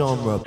genre.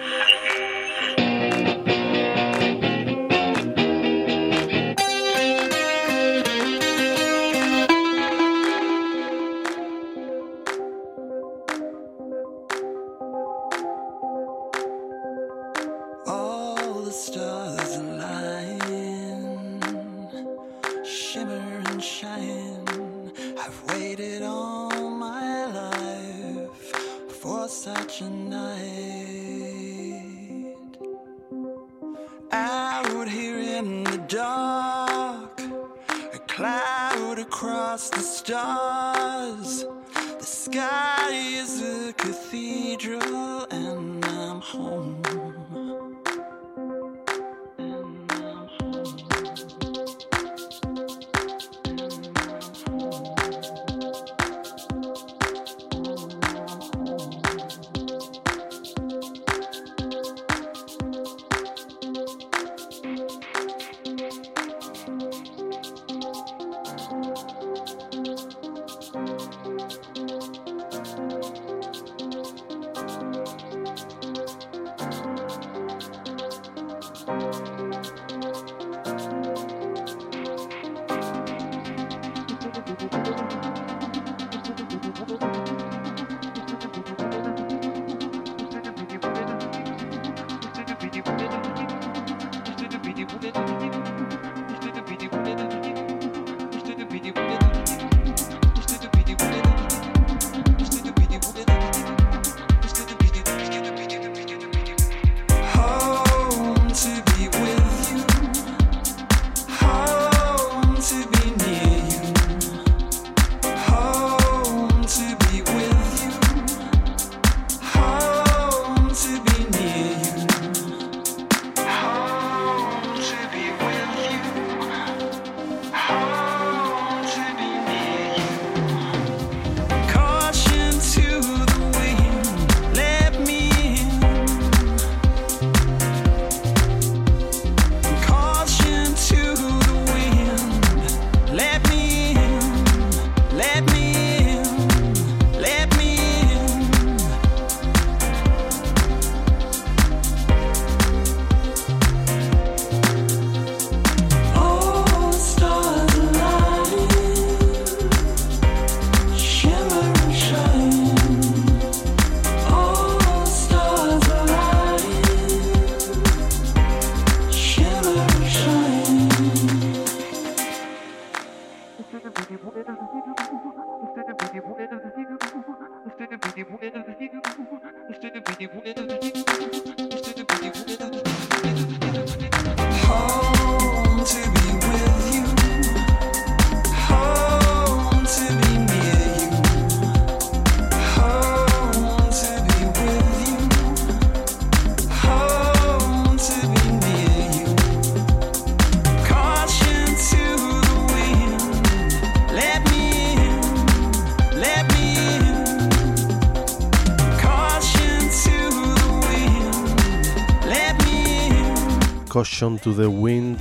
Caution to the Wind.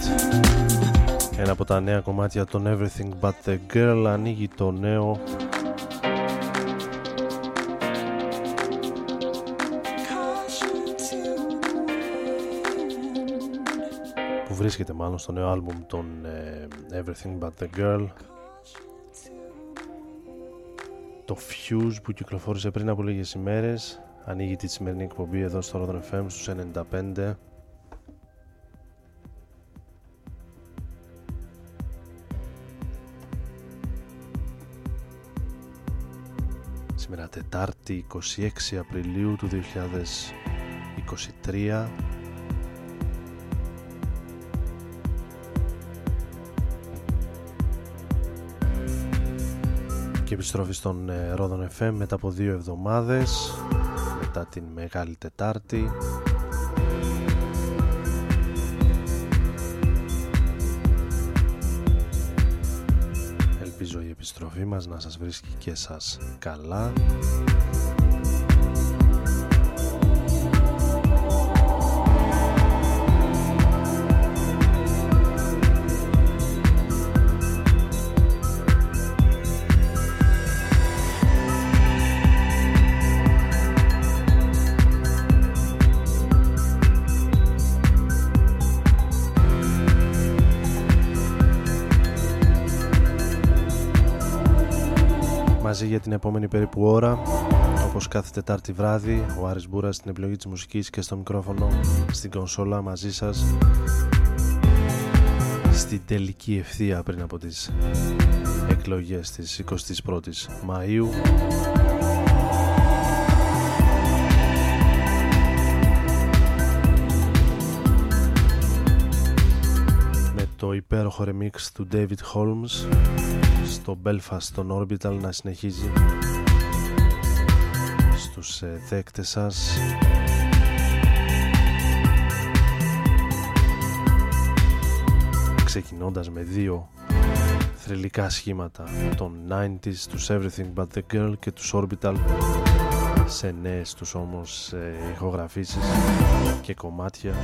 Ένα από τα νέα κομμάτια των Everything But The Girl. Ανοίγει το νέο. Που βρίσκεται μάλλον στο νέο άλμπουμ των ε, Everything But The Girl. Το Fuse που κυκλοφόρησε πριν από λίγες ημέρες. Ανοίγει τη σημερινή εκπομπή εδώ στο Rodon FM στους 95 Τετάρτη 26 Απριλίου του 2023 και επιστροφή στον ε, Ρόδον FM μετά από δύο εβδομάδες μετά την Μεγάλη Τετάρτη επιστροφή μας να σας βρίσκει και σας καλά μαζί για την επόμενη περίπου ώρα όπως κάθε Τετάρτη βράδυ ο Άρης Μπούρας στην επιλογή της μουσικής και στο μικρόφωνο στην κονσόλα μαζί σας στην τελική ευθεία πριν από τις εκλογές της 21ης Μαΐου το υπέροχο remix του David Holmes στο Belfast στον Orbital να συνεχίζει. Στους ε, δέκτες σας. Ξεκινώντας με δύο θρελικά σχήματα των 90s, τους Everything But The Girl και τους Orbital σε νέες τους όμως ε, ηχογραφήσεις και κομμάτια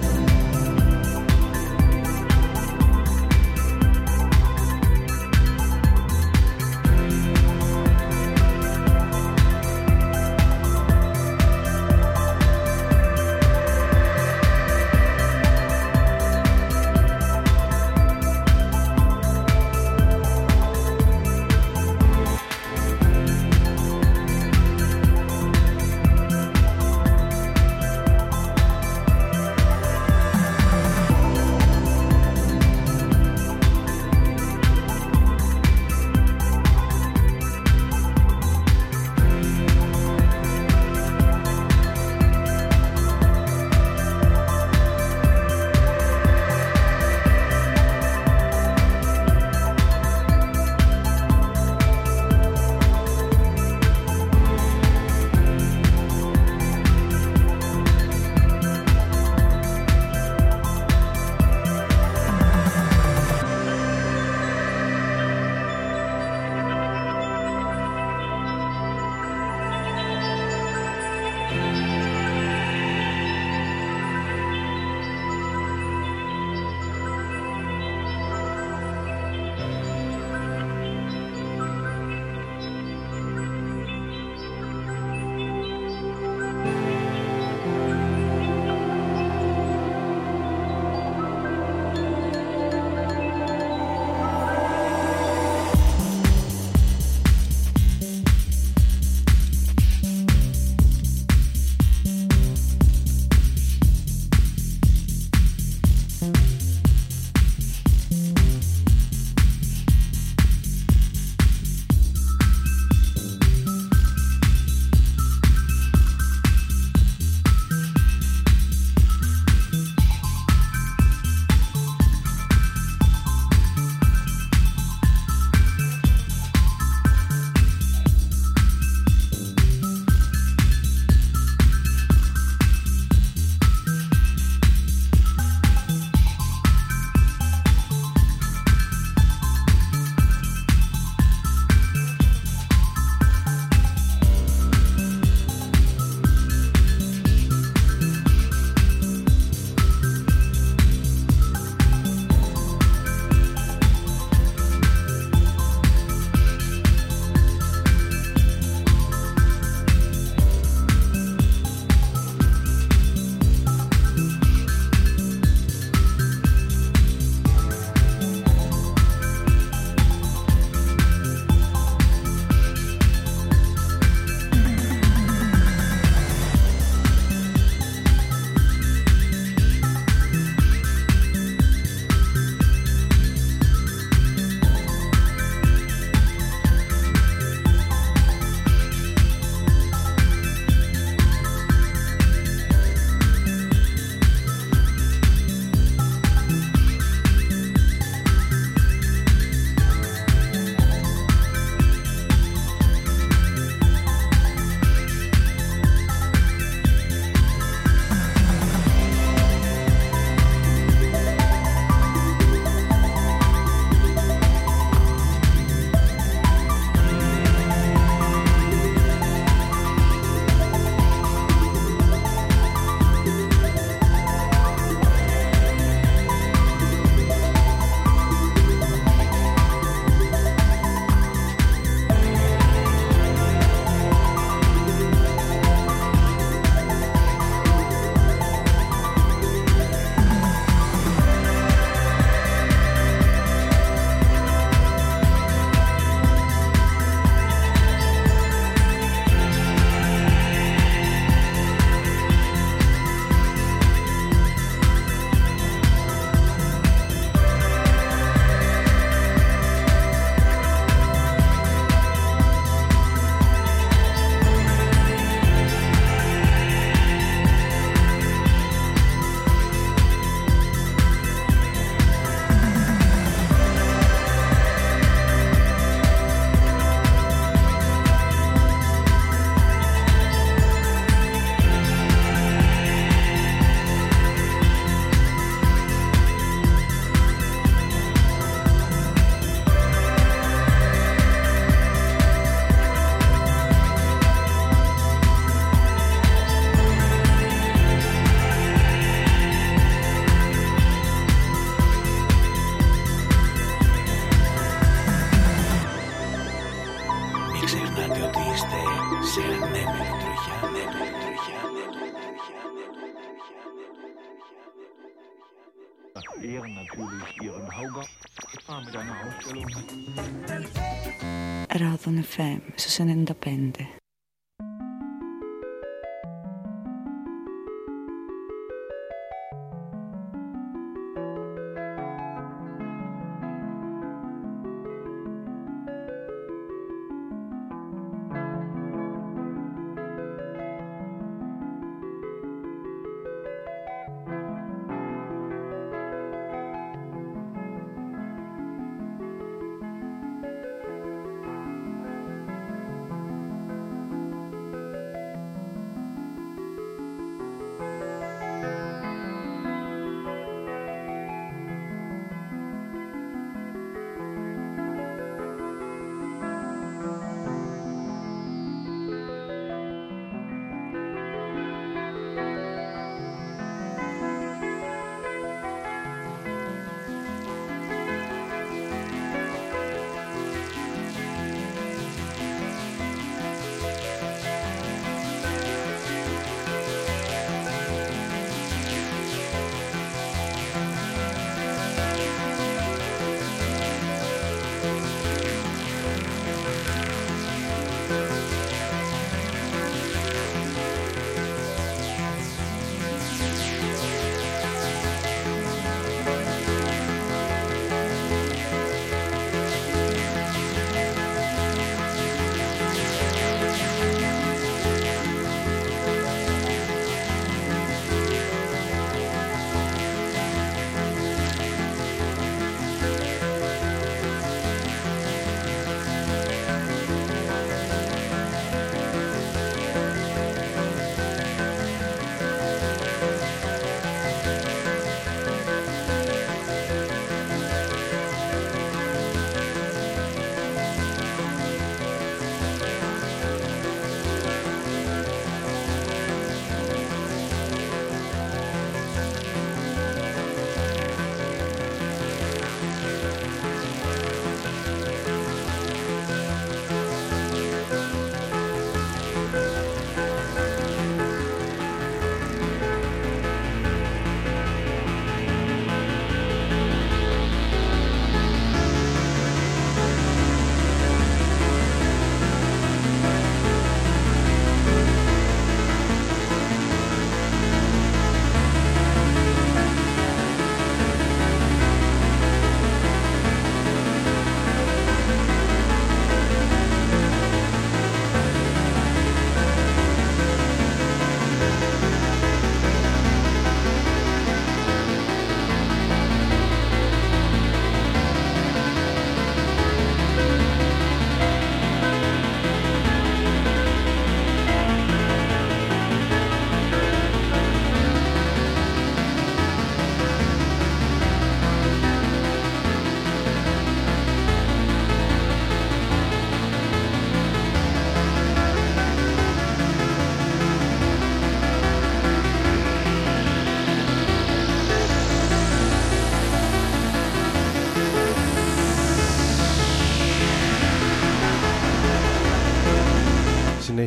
Cioè, Hashem, eso se ne indapende.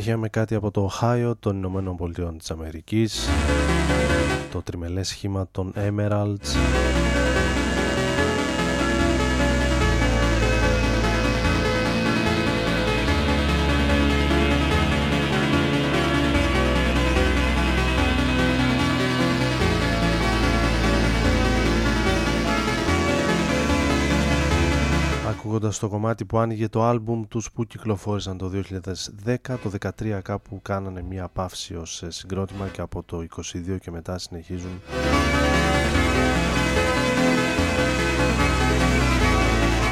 Συνέχεια με κάτι από το Ohio των Ηνωμένων Πολιτειών της Αμερικής το τριμελές σχήμα των Emeralds ακούγοντας το κομμάτι που άνοιγε το άλμπουμ τους που κυκλοφόρησαν το 2010 το 2013 κάπου κάνανε μια παύση ως ε, συγκρότημα και από το 22 και μετά συνεχίζουν.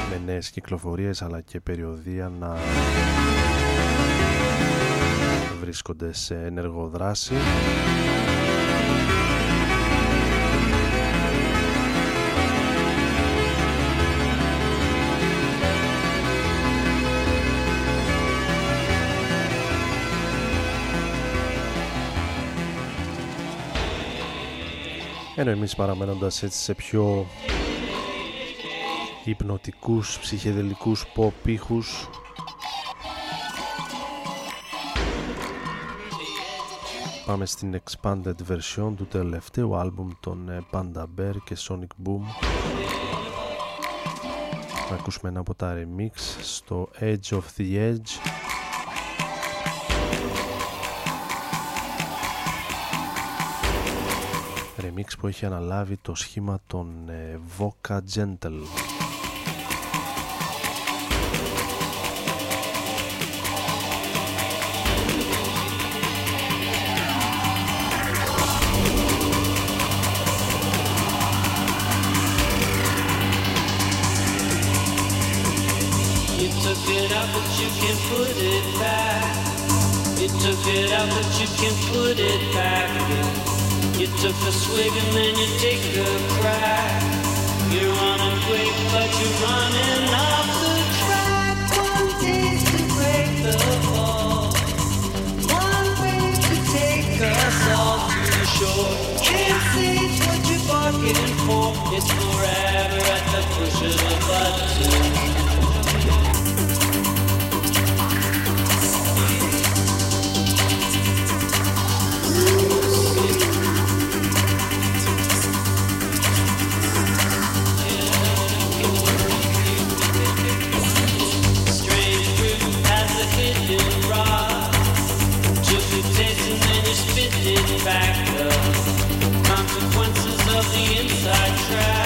Με νέες κυκλοφορίες αλλά και περιοδία να βρίσκονται σε ενεργοδράση Ενώ εμείς παραμένοντας έτσι σε πιο υπνοτικούς, ψυχεδελικούς pop ήχους Πάμε στην expanded version του τελευταίου άλμπουμ των ε, Panda Bear και Sonic Boom. Να ακούσουμε ένα από τα remix στο Edge of the Edge. Remix που έχει αναλάβει το σχήμα των ε, Voca Gentle it out, but you can put it back in. You took a swig and then you take a crack. You're running quick, but you're running off the track. One taste to break the fall. One way to take us all to the shore. Can't it's what you're bargaining for. It's forever at the push of a button. factors, consequences of the inside track.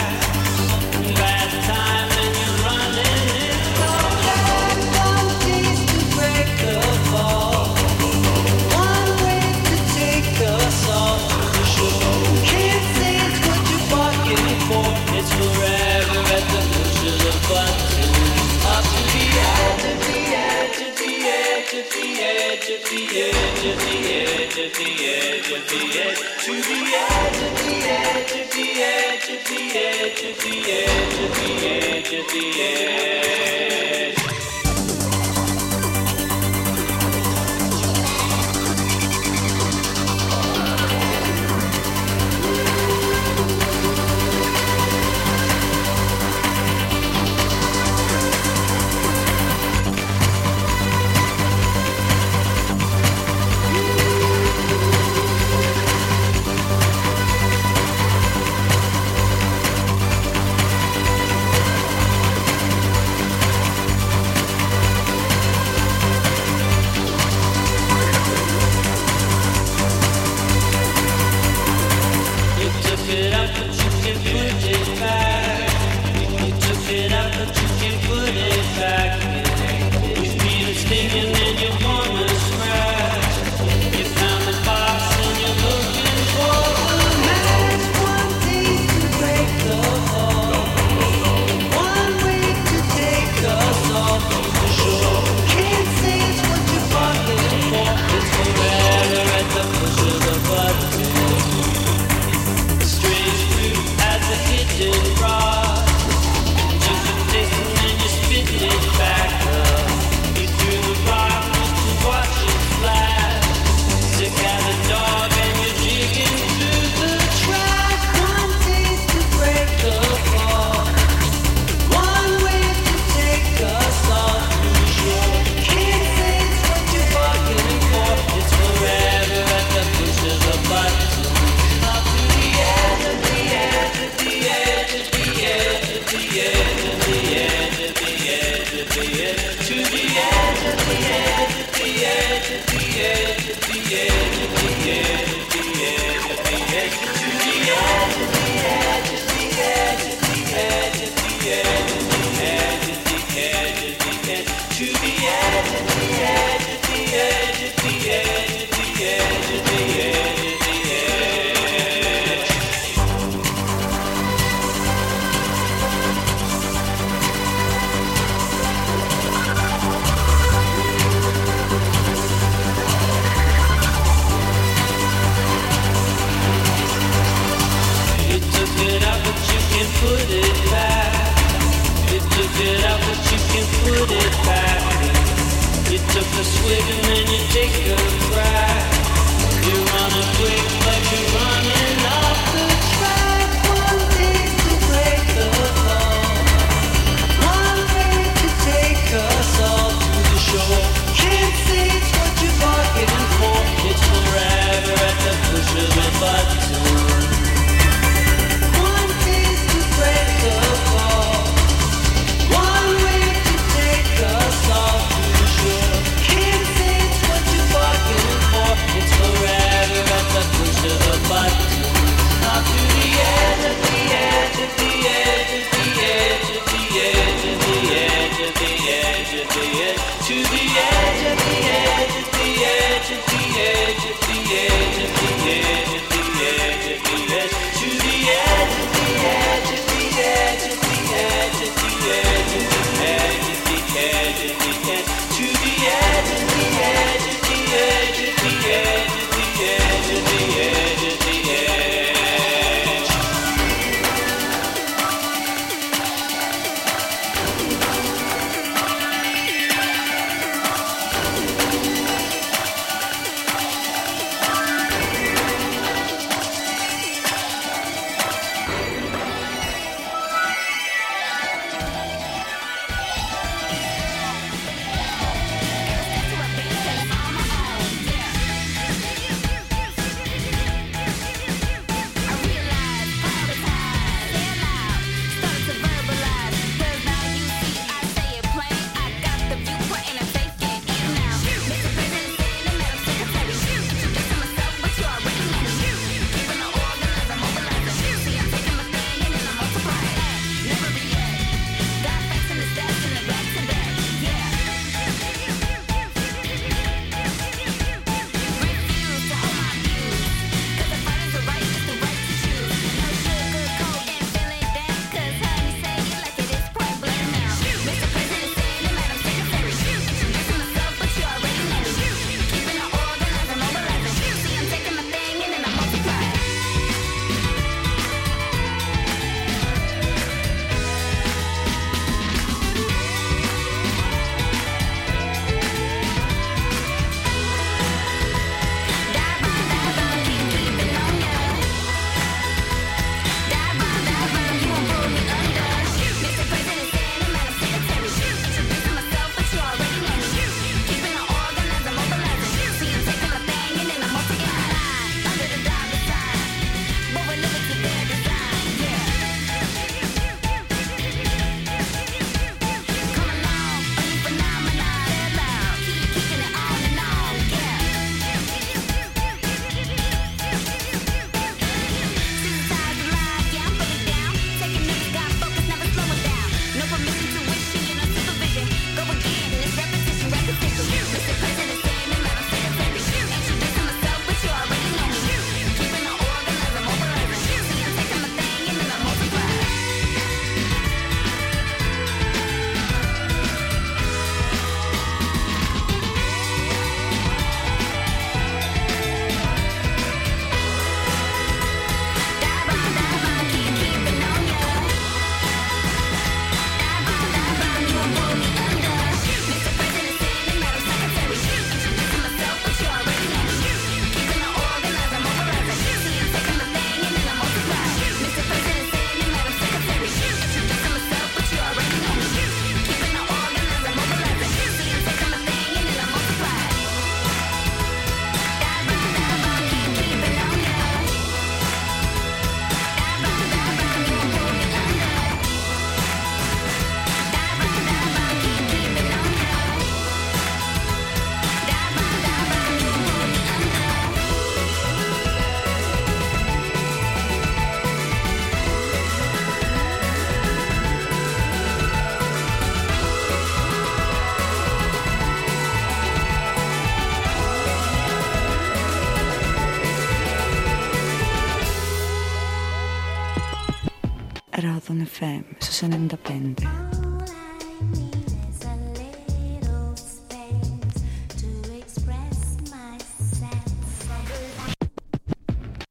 FM, su sono indipendente.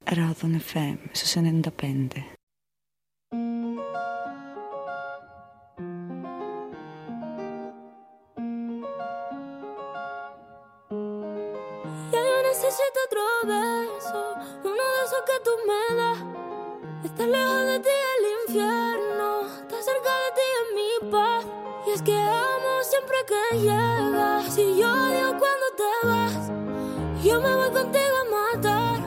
Radon FM, su sono necesito otro beso, uno de esos que tú me das. Estás lejos de ti el infierno. Que llegas. Y yo odio cuando te vas, yo me voy contigo a matar.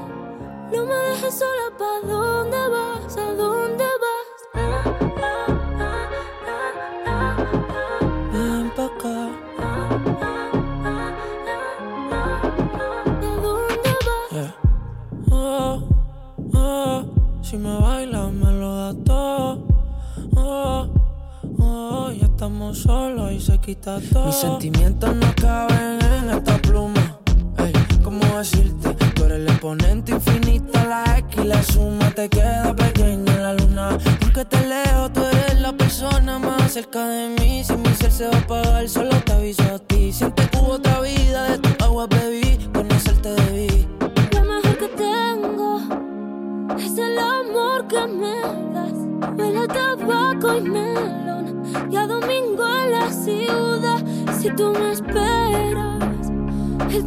No me dejes sola, ¿pa' dónde vas? ¿A dónde vas? Ven pa' acá. ¿A dónde vas? Yeah. Oh, oh, si me bailas estamos solos y se quita todo. Mis sentimientos no caben en esta pluma. Ey, ¿cómo decirte? Tú eres el exponente infinito, la X y la suma te queda pequeña en la luna. Aunque te leo, tú eres la persona más cerca de mí. Si mi ser se va a apagar, solo te aviso a ti.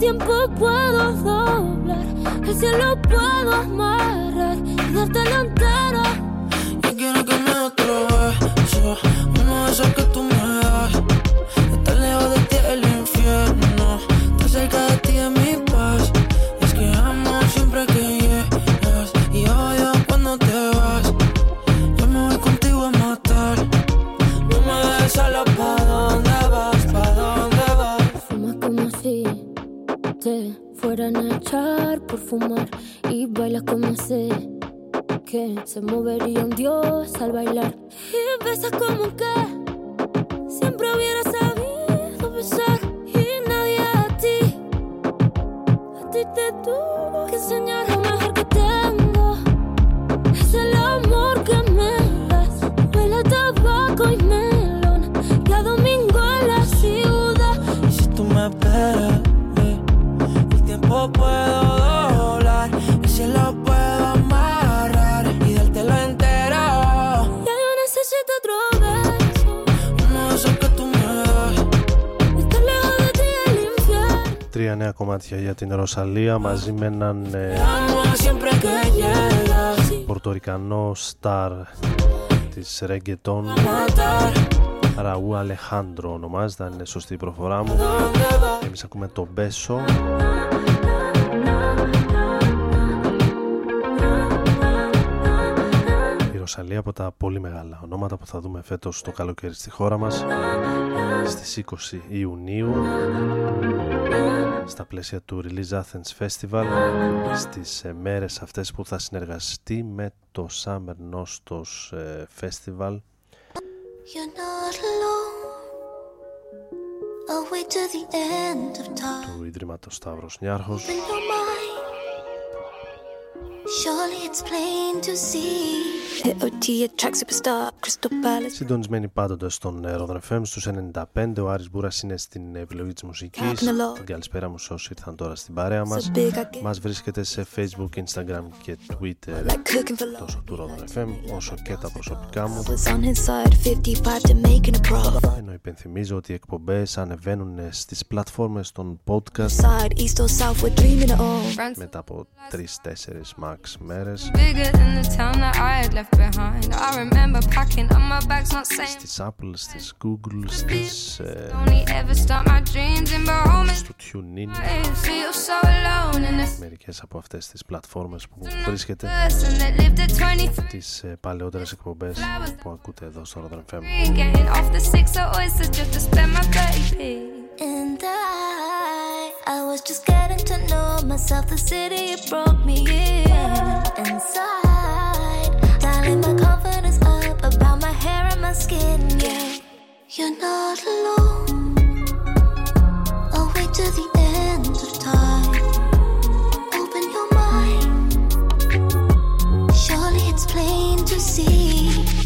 Tiempo puedo doblar. El cielo puedo amarrar κομμάτια για την Ρωσαλία μαζί με έναν ε, Amo siempre que llegas. πορτορικανό στάρ της reggaeton Matar, Ραού Αλεχάνδρο ονομάζεται, αν είναι σωστή η προφορά μου ¿dónde vas? Εμείς ακούμε το Μπέσο Η Ρωσαλία από τα πολύ μεγάλα ονόματα που θα δούμε φέτος το καλοκαίρι στη χώρα μας στις 20 Ιουνίου στα πλαίσια του Release Athens Festival στις ε, μέρες αυτές που θα συνεργαστεί με το Summer Nostos ε, Festival You're not alone. I'll wait to the end of time; του Ιδρύματος Σταύρος Νιάρχος OT, a track superstar, Crystal Palace. Συντονισμένοι πάντοτε στον ε, Rodon FM στους 95 ο Άρης Μπούρας είναι στην επιλογή της μουσικής Tapping along. Την καλησπέρα μου σε όσοι ήρθαν τώρα στην παρέα μας So big, I get Μας βρίσκεται σε Facebook, Instagram και Twitter like cooking for love. τόσο του Rodon FM όσο και τα προσωπικά μου Was on his side, 55 to making a pro. ενώ υπενθυμίζω ότι οι εκπομπές ανεβαίνουν στις πλατφόρμες των podcast Side, east or south, we're dreaming it all. μετά από 3-4 max relax μέρε. Στις Apple, στις Google, στις. Ε, στο TuneIn. Μερικές από αυτές τις πλατφόρμες που βρίσκεται. Τις ε, παλαιότερες εκπομπές που ακούτε εδώ στο Rodan Femme. I, was just getting to know myself. The city broke me in. Inside, dialing my confidence up about my hair and my skin. Yeah, you're not alone.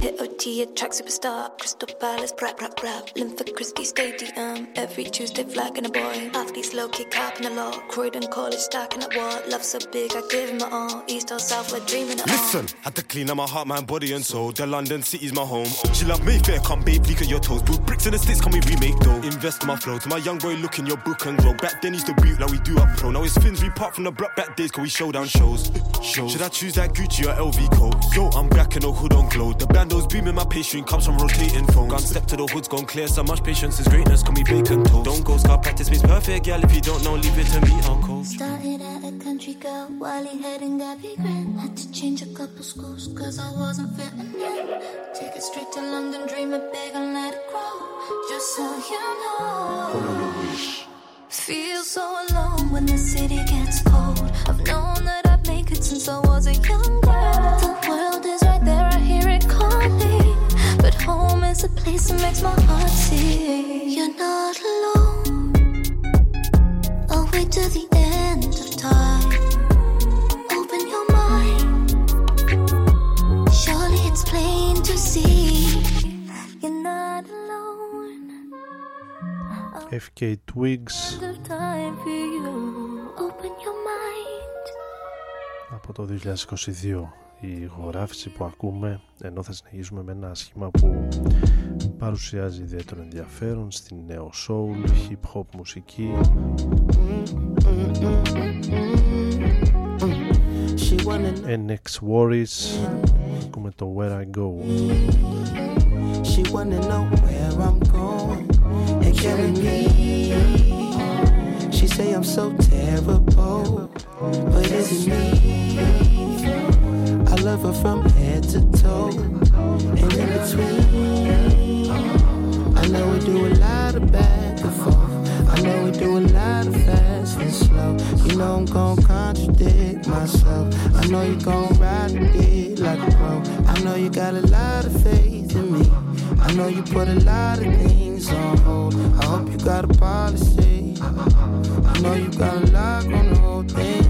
Mind. OT, it's plain to see. FOT, a track superstar. Crystal Palace, rap, rap, rap. Linford Christie Stadium. Every Tuesday, flagging a boy. Athletes low kick capping a lot. Croydon College stacking up what? Love so big, I give him my all. East or South, we're dreaming it Listen, had to clean up my heart, mind, body, and soul. The London city's my home. She love Mayfair, come babe, peek at your toes. Put bricks in the sticks, can we remake though? Invest in my flow. To my young boy, look in your book and grow. Back then, used to beat like we do up pro. Now it's fins, we part from the block back days, can we show down shows? shows. Should I choose that Gucci or LV coat? Yo, I'm back in the hood on glow. The bando's beaming, my pastry comes from rotating phones. Gone step to the hood's gone clear. So much patience is greatness, can we bacon toast? Don't go scar practice means perfect, girl. If you don't know, leave it to me, coach. Started at a country girl, Wally head and Gabby Grant. Had to change a couple schools, cause I wasn't fitting in. Take it straight to London, dream it big and let it grow. Just so you know. Feel so alone when the city gets cold. I've known that I'd make it since I was a young girl. But home is a place that makes my heart sing. You're not alone. I'll wait till the end of time. Open your mind. Surely it's plain to see. You're not alone. FK Twigs The time for you. Open your mind. από το 2022 η Ηχογράφηση που ακούμε ενώ θα συνεχίσουμε με ένα σχήμα που παρουσιάζει ιδιαίτερο ενδιαφέρον στην νέο soul, hip hop μουσική. NX Worries. Ακούμε το Where I Go. She wanna know where put a lot of things on hold. I hope you got a policy. I know you got a lock on the whole thing.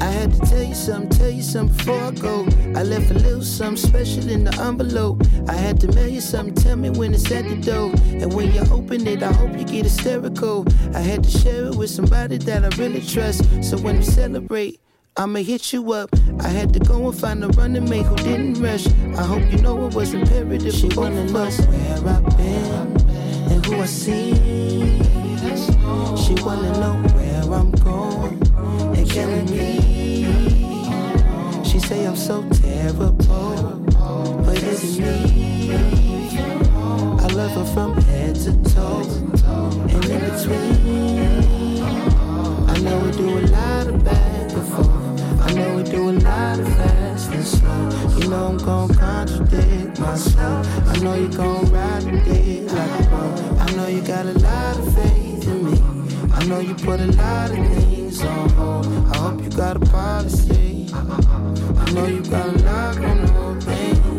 I had to tell you something, tell you something before I go. I left a little something special in the envelope. I had to mail you something, tell me when it's at the door. And when you open it, I hope you get hysterical. I had to share it with somebody that I really trust. So when we celebrate, I'ma hit you up. I had to go and find a running mate who didn't rush. I hope you know it was imperative. She wanna know where I've been and who I see. She wanna know where I'm going and carry me. She say I'm so terrible, but is it me? I love her from head to toe and in between. I know we do a lot of. I we do a lot of fast and slow. You know I'm gon' contradict myself. I know you gon' ride the dick like a pro. I know you got a lot of faith in me. I know you put a lot of things on hold. I hope you got a policy. I know you got a lock on the whole thing.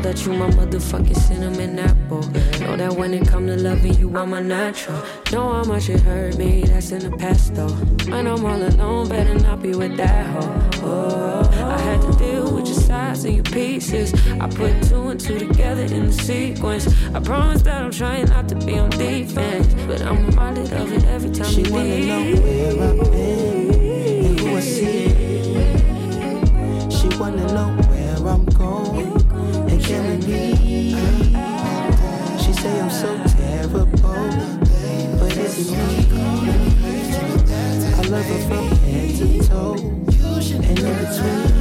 Know that you my motherfucking cinnamon apple. Know that when it come to loving you, I'm a natural. Know how much it hurt me, that's in the past though. When I'm all alone, better not be with that hoe. Oh, I had to deal with your sides and your pieces. I put two and two together in the sequence. I promise that I'm trying not to be on defense, but I'm reminded of it every time She you wanna leave. know where I've been and who I see. She wanna know where I'm going carry me. She say I'm so terrible, but is it me? I love her from head to toe and in between.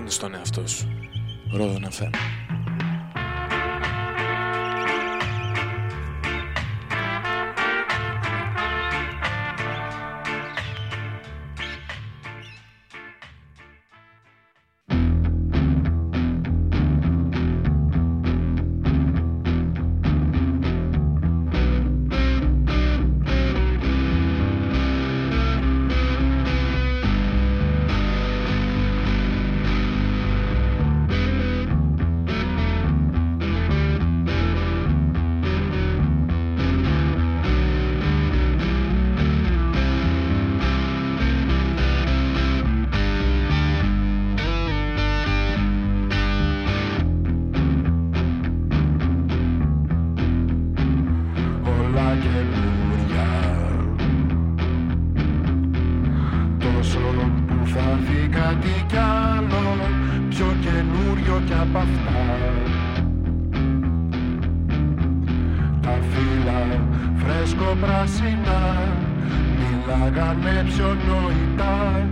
Και να μαθαίνεις τον εαυτό σου. Ρόδο να φέρνει. φρέσκο πράσινα μιλάγανε πιο νόητα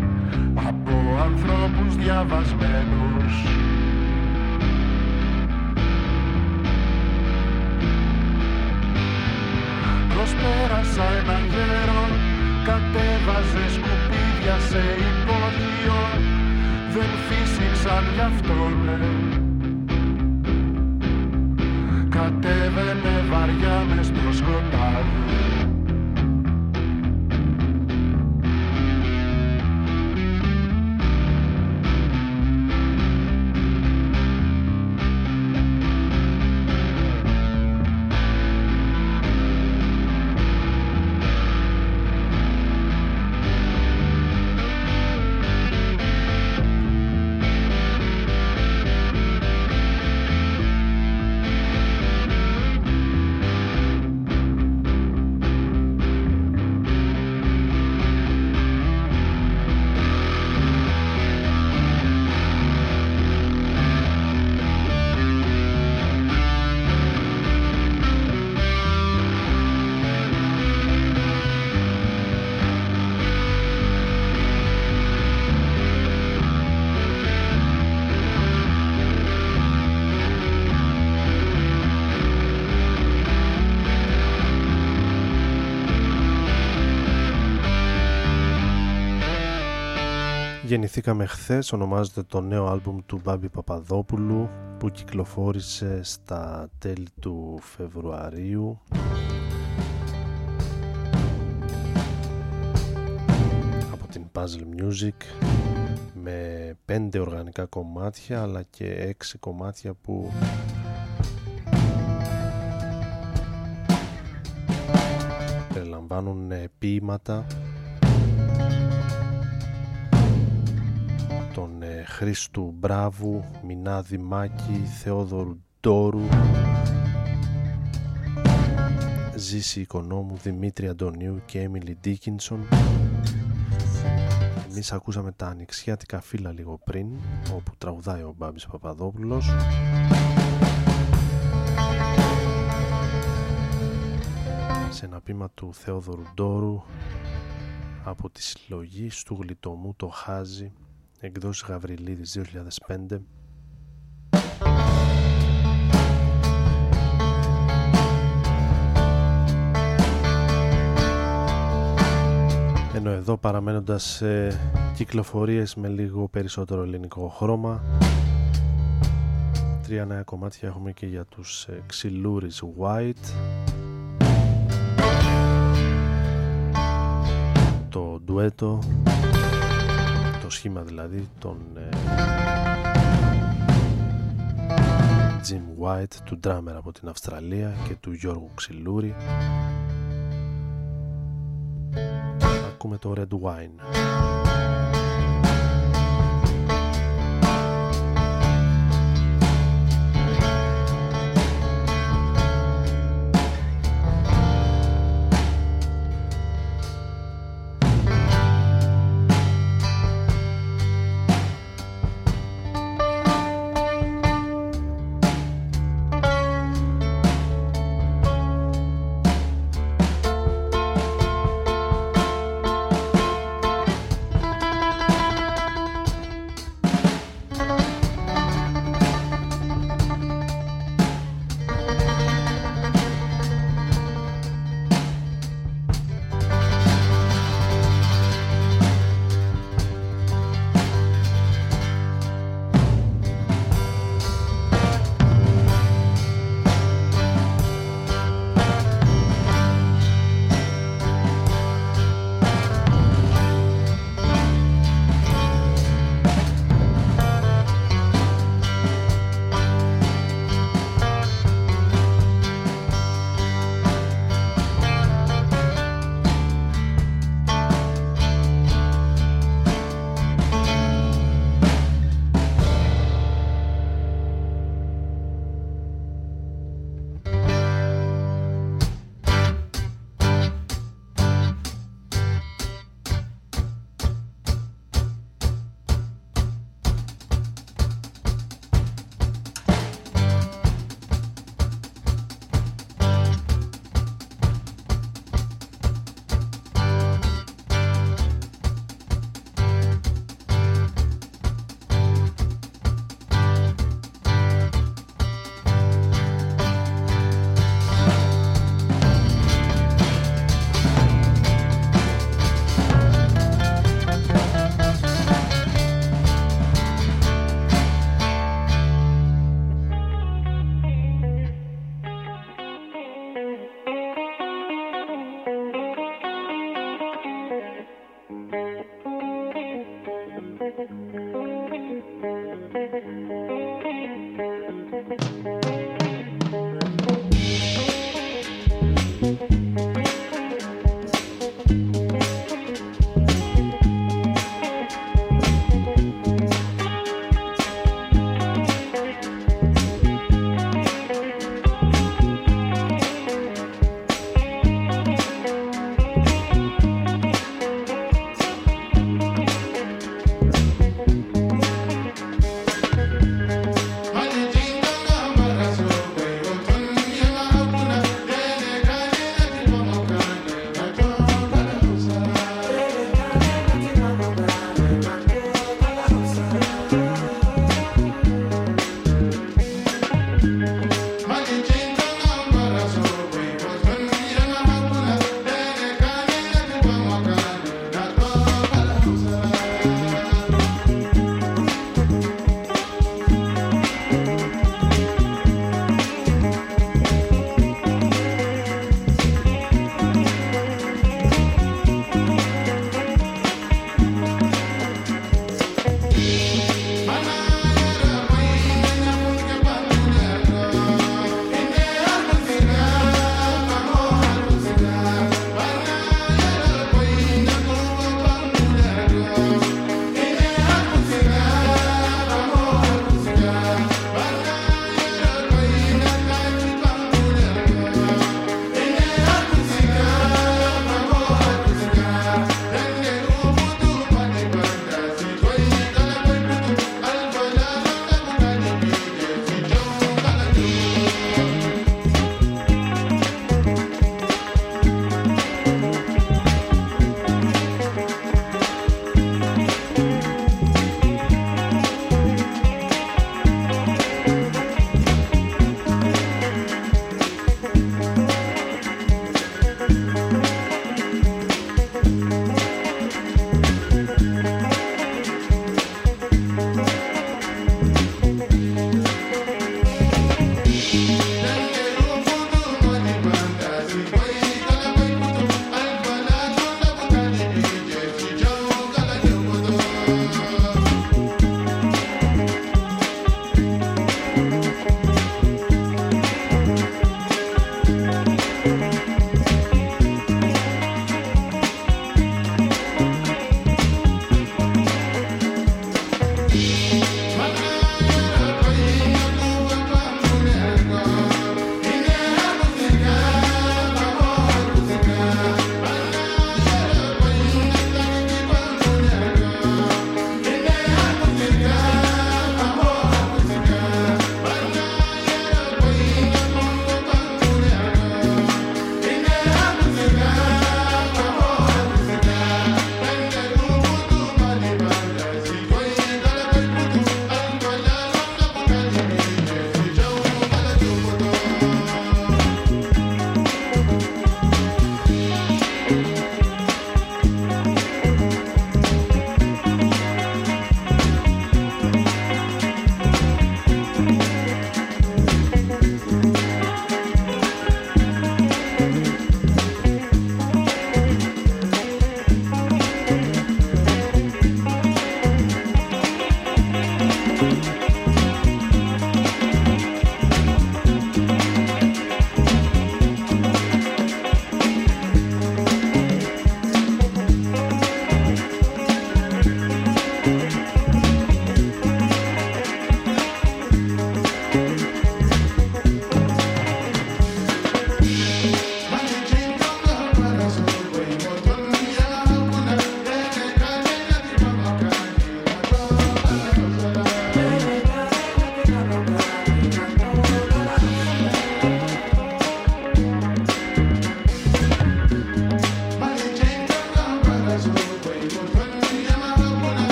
από ανθρώπους διαβασμένους. Προσπέρασα ένα γέρο κατέβαζε σκουπίδια σε υπόγειο. Δεν φύσηξαν γι' αυτόν κατέβαινε βαριά μες στο σκοτάδι. Γεννηθήκαμε χθες, ονομάζεται το νέο άλμπουμ του Μπάμπη Παπαδόπουλου που κυκλοφόρησε στα τέλη του Φεβρουαρίου. Από την Puzzle Music με πέντε οργανικά κομμάτια αλλά και έξι κομμάτια που περιλαμβάνουν ποίηματα τον ε, Χρήστου Μπράβου, Μινάδη Μάκη, Θεόδωρου Ντόρου, Ζήση Οικονόμου, Δημήτρη Αντωνίου και Έμιλι Ντίκινσον. Εμείς ακούσαμε τα ανοιξιάτικα φύλλα λίγο πριν, όπου τραγουδάει ο Μπάμπης Παπαδόπουλος. Σε ένα πείμα του Θεόδωρου Ντόρου από τη συλλογή του γλιτομού το Χάζι εκδόσεις Γαβριλίδης 2005 ενώ εδώ παραμένοντας σε κυκλοφορίες με λίγο περισσότερο ελληνικό χρώμα τρία νέα κομμάτια έχουμε και για τους ε, ξυλούρις White. Το ντουέτο το σχήμα δηλαδή των ε, Jim White, του drummer από την Αυστραλία και του Γιώργου Ξυλούρη. Ακούμε το Red Wine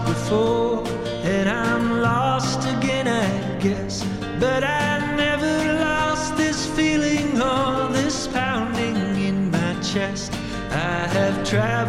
before, and I'm lost again, I guess. But I never lost this feeling or this pounding in my chest. I have traveled.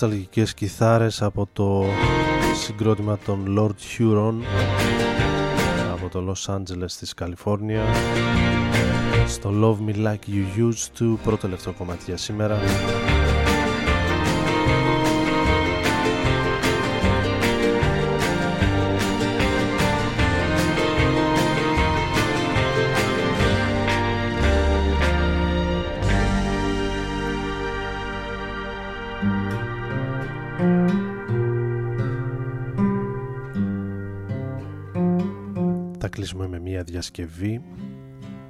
νοσταλγικές κιθάρες από το συγκρότημα των Lord Huron από το Los Angeles της Καλιφόρνια. Στο Love Me Like You Used To πρώτο λεφτό κομμάτι για σήμερα. Παρασκευή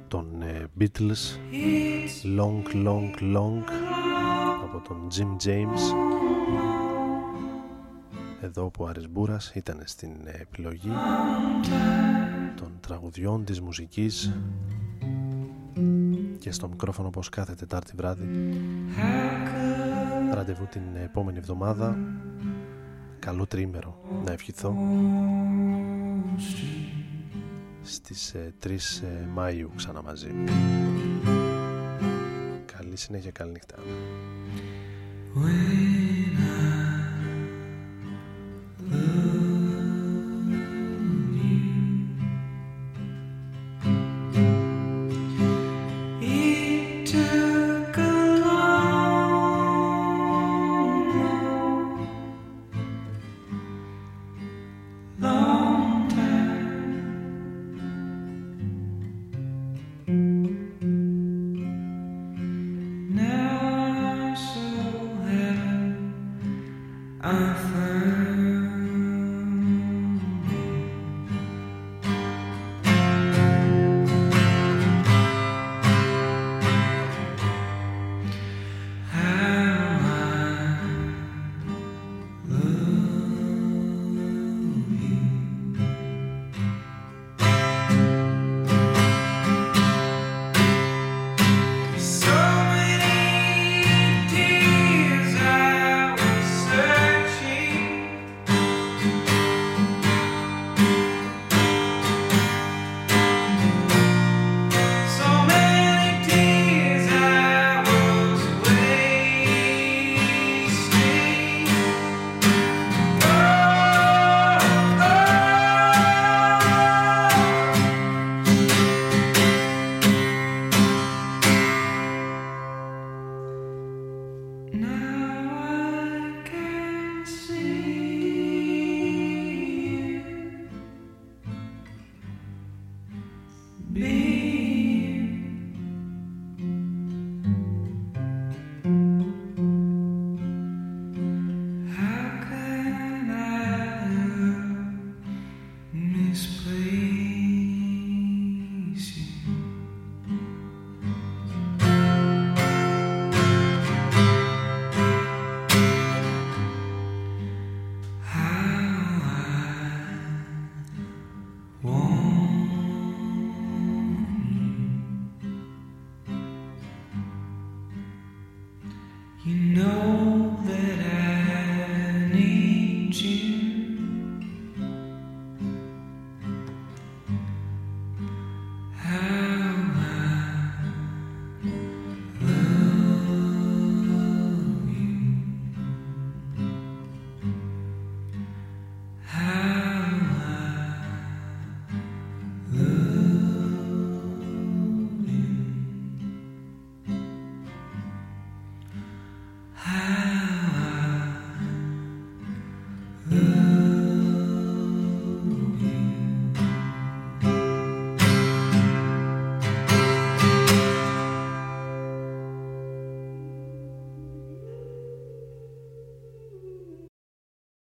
των ε, Beatles. Long Long Long. Από τον Jim James. Εδώ που ο Άρης ήταν στην ε, επιλογή των τραγουδιών της μουσικής και στο μικρόφωνο όπως κάθε Τετάρτη βράδυ. Ραντεβού την επόμενη εβδομάδα. Καλό τρίμερο. Να ευχηθώ στις ε, 3 ε, Μαΐου ξανά μαζί. Καλή συνέχεια, καλή νύχτα. When I...